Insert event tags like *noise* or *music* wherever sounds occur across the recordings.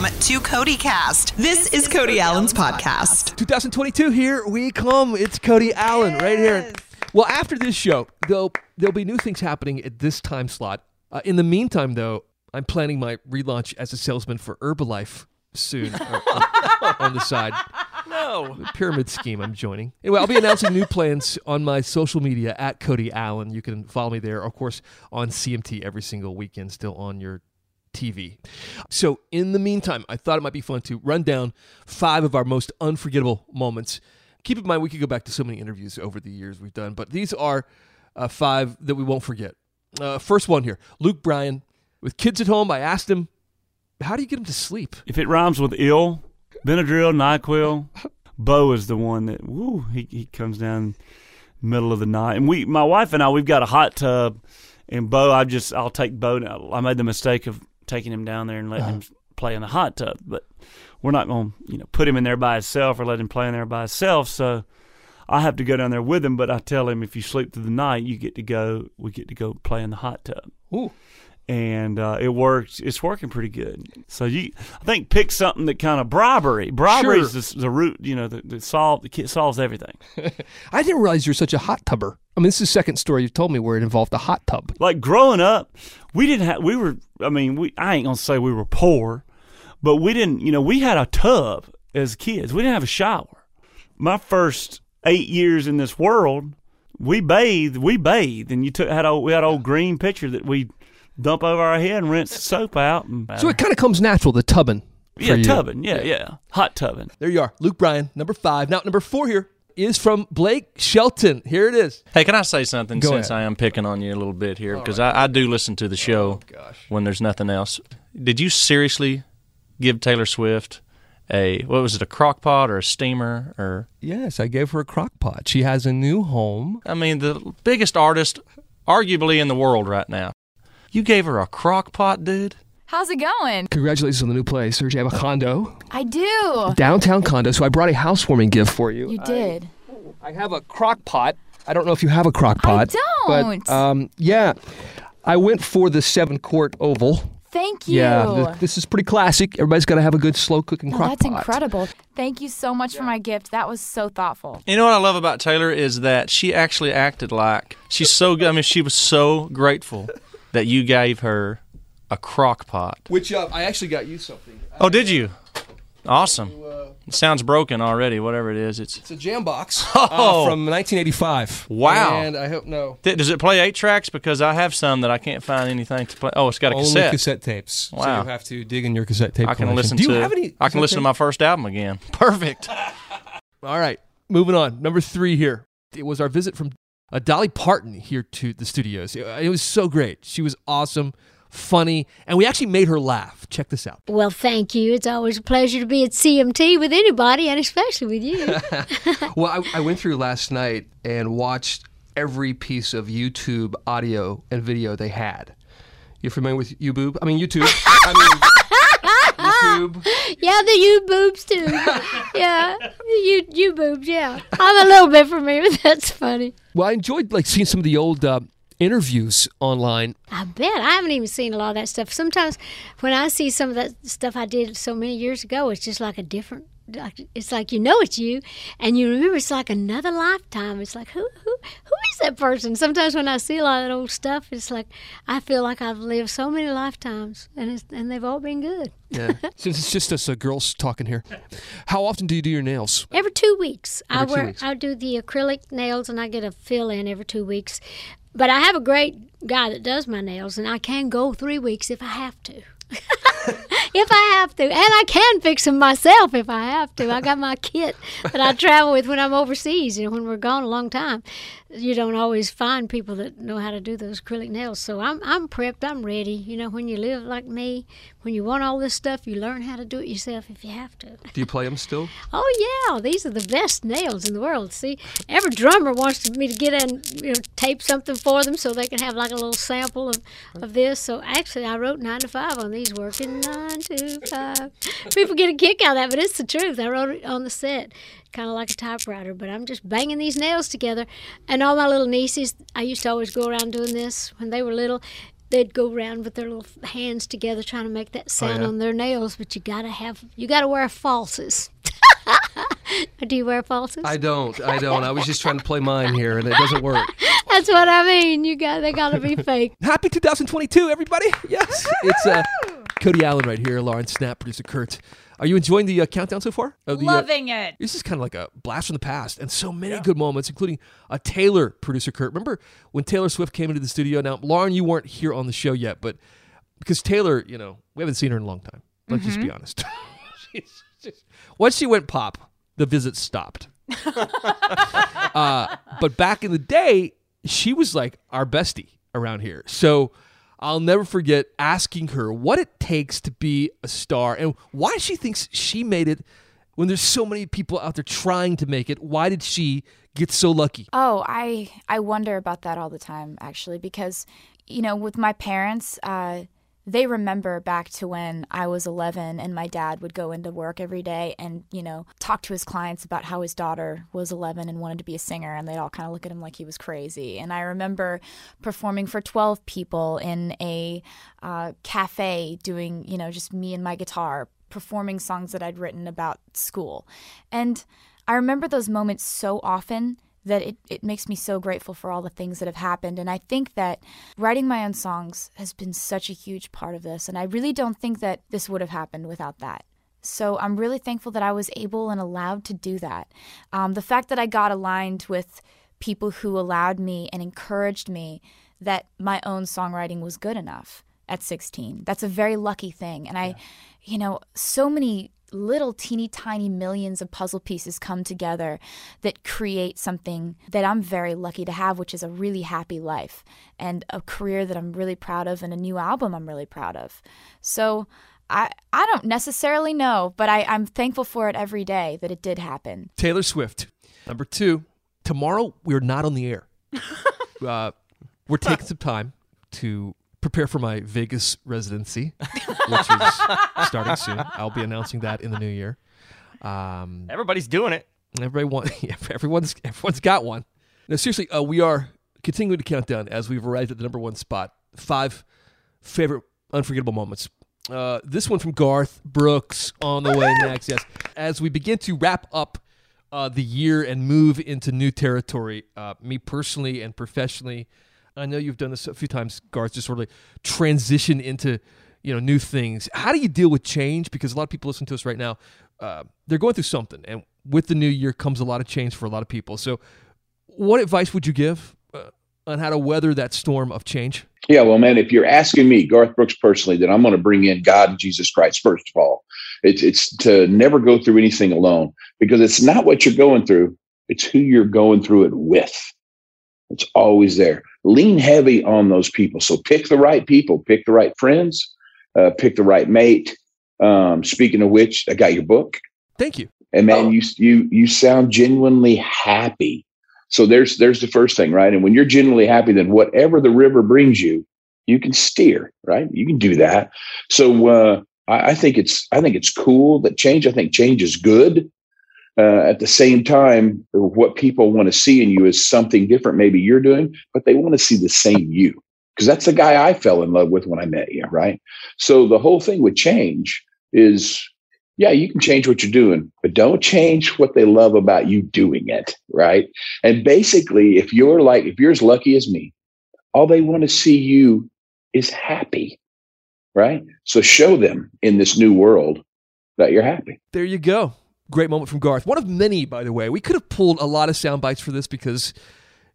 Welcome to Cody Cast. This, is, Cody, Alan's podcast. 2022, here we come. It's Cody Alan right here. Well, after this show, there'll, there'll be new things happening at this time slot. Uh, in the meantime, though, I'm planning my relaunch as a salesman for Herbalife soon uh, on, *laughs* on the side. No. The pyramid scheme I'm joining. Anyway, I'll be announcing new plans on my social media at Cody Alan. You can follow me there, of course, on CMT every single weekend, still on your TV. So, in the meantime, I thought it might be fun to run down five of our most unforgettable moments. Keep in mind, we could go back to so many interviews over the years we've done, but these are uh, five that we won't forget. Uh, first one here Luke Bryan. With kids at home, I asked him, How do you get him to sleep? If it rhymes with ill, Benadryl, NyQuil, Bo is the one that, woo, he, he comes down middle of the night. And we, my wife and I, we've got a hot tub. And Bo, I just, I'll take Bo. Now. I made the mistake of taking him down there and letting him uh-huh. play in the hot tub. But we're not going to, you know, put him in there by himself or let him play in there by himself. So I have to go down there with him. But I tell him if you sleep through the night, you get to go. We get to go play in the hot tub. Ooh. And uh, it works. It's working pretty good. So you, I think, pick something that kind of bribery. Bribery Sure. is the, the root. You know, that that solve the kid solves everything. *laughs* I didn't realize you're such a hot tubber. I mean, this is the second story you've told me where it involved a hot tub. like growing up, we didn't have. We were. I mean, we. I ain't gonna say we were poor, but we didn't. You know, we had a tub as kids. We didn't have a shower. My first eight years in this world, we bathed. We bathed, and you took had a we had old green pitcher that we dump over our head and rinse the soap out. And, So it kind of comes natural, the tubbing. yeah, you. tubbing. Yeah, yeah, hot tubbing. There you are, Luke Bryan, number five. Now, number four here is from Blake Shelton. Here it is. Hey, can I say something Go since ahead. I am picking on you a little bit here? Because I, I do listen to the oh, show when there's nothing else. Did you seriously give Taylor Swift a, what was it, a crock pot or a steamer? Or, Yes, I gave her a crock pot. She has a new home. I mean, the biggest artist arguably in the world right now. You gave her a crock pot, dude? How's it going? Congratulations on the new place. Serge, you have a condo, I do. downtown condo. So I brought a housewarming gift for you. You did. I have a crock pot. I don't know if you have a crock pot. don't. But um, yeah, I went for the seven quart oval. Thank you. Yeah, th- this is pretty classic. Everybody's got to have a good slow cooking No, crock that's pot. incredible. Thank you so much for my gift. That was so thoughtful. You know what I love about Taylor is that she actually acted like she's so good. I mean, she was so grateful that you gave her a crock pot. Which uh, I actually got you something. Oh, did you? Awesome. It sounds broken already. Whatever it is, it's. It's a jam box *laughs* Oh. uh, from 1985. Wow. And I hope no. Th- Does it play eight tracks? Because I have some that I can't find anything to play. Oh, it's got a Only cassette. cassette, tapes. So Wow. you have to dig in your cassette tape. I can collection. listen Do you to. have any? I can listen to my first album again. *laughs* Perfect. All right, moving on. Number three here. It was our visit from uh, Dolly Parton here to the studios. It, it was so great. She was awesome, funny, and we actually made her laugh. Check this out. Well, thank you. It's always a pleasure to be at CMT with anybody, and especially with you. *laughs* *laughs* well, I, I went through last night and watched every piece of YouTube audio and video they had. You're familiar with YouBoob? I mean YouTube. I mean YouTube. *laughs* yeah, the you boobs too. *laughs* yeah, you you boobs. Yeah, I'm a little bit familiar. *laughs* That's funny. Well, I enjoyed like seeing some of the old uh, interviews online. I bet I haven't even seen a lot of that stuff. Sometimes when I see some of that stuff I did so many years ago, it's just like a different. It's like you know it's you, and you remember it's like another lifetime. It's like who who who is that person? Sometimes when I see a lot of that old stuff, it's like I feel like I've lived so many lifetimes, and it's, and they've all been good. Yeah. *laughs* Since it's just us uh, girls talking here, how often do you do your nails? Every two weeks, I Every two wear weeks. I do the acrylic nails, and I get a fill in every two weeks. But I have a great guy that does my nails, and I can go three weeks if I have to. If I have to, and I can fix them myself if I have to. I got my kit that I travel with when I'm overseas. You know, when we're gone a long time, you don't always find people that know how to do those acrylic nails. So I'm I'm prepped. I'm ready. You know, when you live like me, when you want all this stuff, you learn how to do it yourself if you have to. Do you play them still? *laughs* Oh yeah, these are the best nails in the world. See, every drummer wants me to get in, you know, tape something for them so they can have like a little sample of, of this. So actually, I wrote nine to five on these. Working nine to five. People get a kick out of that, but it's the truth. I wrote it on the set, kind of like a typewriter. But I'm just banging these nails together, and all my little nieces. I used to always go around doing this when they were little. they'd go around with their little hands together trying to make that sound Oh, yeah? on their nails. But you gotta have, you gotta wear falses. *laughs* Do you wear falses? I don't. I don't. I was just trying to play mine here, and it doesn't work. *laughs* That's what I mean. You got, they gotta be *laughs* fake. Happy 2022, everybody! Yes, it's uh, Cody Alan right here, Lauren Snap, producer Kurt. Are you enjoying the uh, countdown so far? The, uh, Loving it. This is kind of like a blast from the past, and so many good moments, including a Taylor producer Kurt. Remember when Taylor Swift came into the studio? Now, Lauren, you weren't here on the show yet, but because Taylor, you know, we haven't seen her in a long time. Let's just be honest. *laughs* Just- Once she went pop, the visit stopped. *laughs* uh, but back in the day, she was like our bestie around here. So I'll never forget asking her what it takes to be a star and why she thinks she made it when there's so many people out there trying to make it. Why did she get so lucky? Oh, I I wonder about that all the time actually because you know with my parents uh they remember back to when I was 11 and my dad would go into work every day and, you know, talk to his clients about how his daughter was 11 and wanted to be a singer and they'd all kind of look at him like he was crazy. And I remember performing for 12 people in a uh, cafe doing, you know, just me and my guitar, performing songs that I'd written about school. And I remember those moments so often that it, it makes me so grateful for all the things that have happened. And I think that writing my own songs has been such a huge part of this. And I really don't think that this would have happened without that. So I'm really thankful that I was able and allowed to do that. Um, the fact that I got aligned with people who allowed me and encouraged me that my own songwriting was good enough at 16. That's a very lucky thing. And I, you know, so many little teeny tiny millions of puzzle pieces come together that create something that I'm very lucky to have, which is a really happy life and a career that I'm really proud of and a new album I'm really proud of. So I I don't necessarily know, but I, I'm thankful for it every day that it did happen. Taylor Swift. Number two, tomorrow we're not on the air. *laughs* uh, we're taking some time to prepare for my Vegas residency, *laughs* which is starting soon. I'll be announcing that in the new year. Um, Everybody's doing it. Everybody want, *laughs* yeah, everyone's everyone's got one. Now, seriously, uh, we are continuing to count down as we've arrived at the number one spot. Five favorite unforgettable moments. Uh, this one from Garth Brooks on the way next. Yes, as we begin to wrap up uh, the year and move into new territory, uh, me personally and professionally, I know you've done this a few times, Garth. Just sort of like transition into you know new things. How do you deal with change? Because a lot of people listen to us right now. Uh, they're going through something, and with the new year comes a lot of change for a lot of people. So, what advice would you give uh, on how to weather that storm of change? Yeah, well, man, if you're asking me, Garth Brooks personally, then I'm going to bring in God and Jesus Christ first of all. It's it's to never go through anything alone because it's not what you're going through; it's who you're going through it with. It's always there. Lean heavy on those people. So pick the right people, pick the right friends, uh, pick the right mate. Um, speaking of which, I got your book. Thank you. and man you you you sound genuinely happy so there's there's the first thing right and when you're genuinely happy then whatever the river brings you you can steer right you can do that so uh, I, I think it's i think it's cool that change i think change is good uh, at the same time what people want to see in you is something different maybe you're doing but they want to see the same you because that's the guy i fell in love with when i met you right so the whole thing with change is yeah, you can change what you're doing, but don't change what they love about you doing it. Right. And basically, if you're like, if you're as lucky as me, all they want to see you is happy. Right. So show them in this new world that you're happy. There you go. Great moment from Garth. One of many, by the way. We could have pulled a lot of sound bites for this because,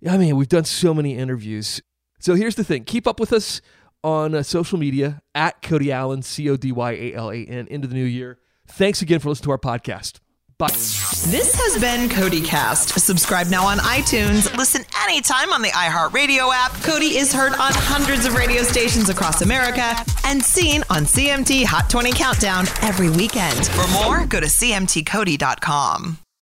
I mean, we've done so many interviews. So here's the thing keep up with us on uh, social media at Cody Alan, C O D Y A L A N, into the new year. Thanks again for listening to our podcast. Bye. This has been Cody Cast. Subscribe now on iTunes. Listen anytime on the iHeartRadio app. Cody is heard on hundreds of radio stations across America and seen on CMT Hot 20 Countdown every weekend. For more, go to CMTCody.com.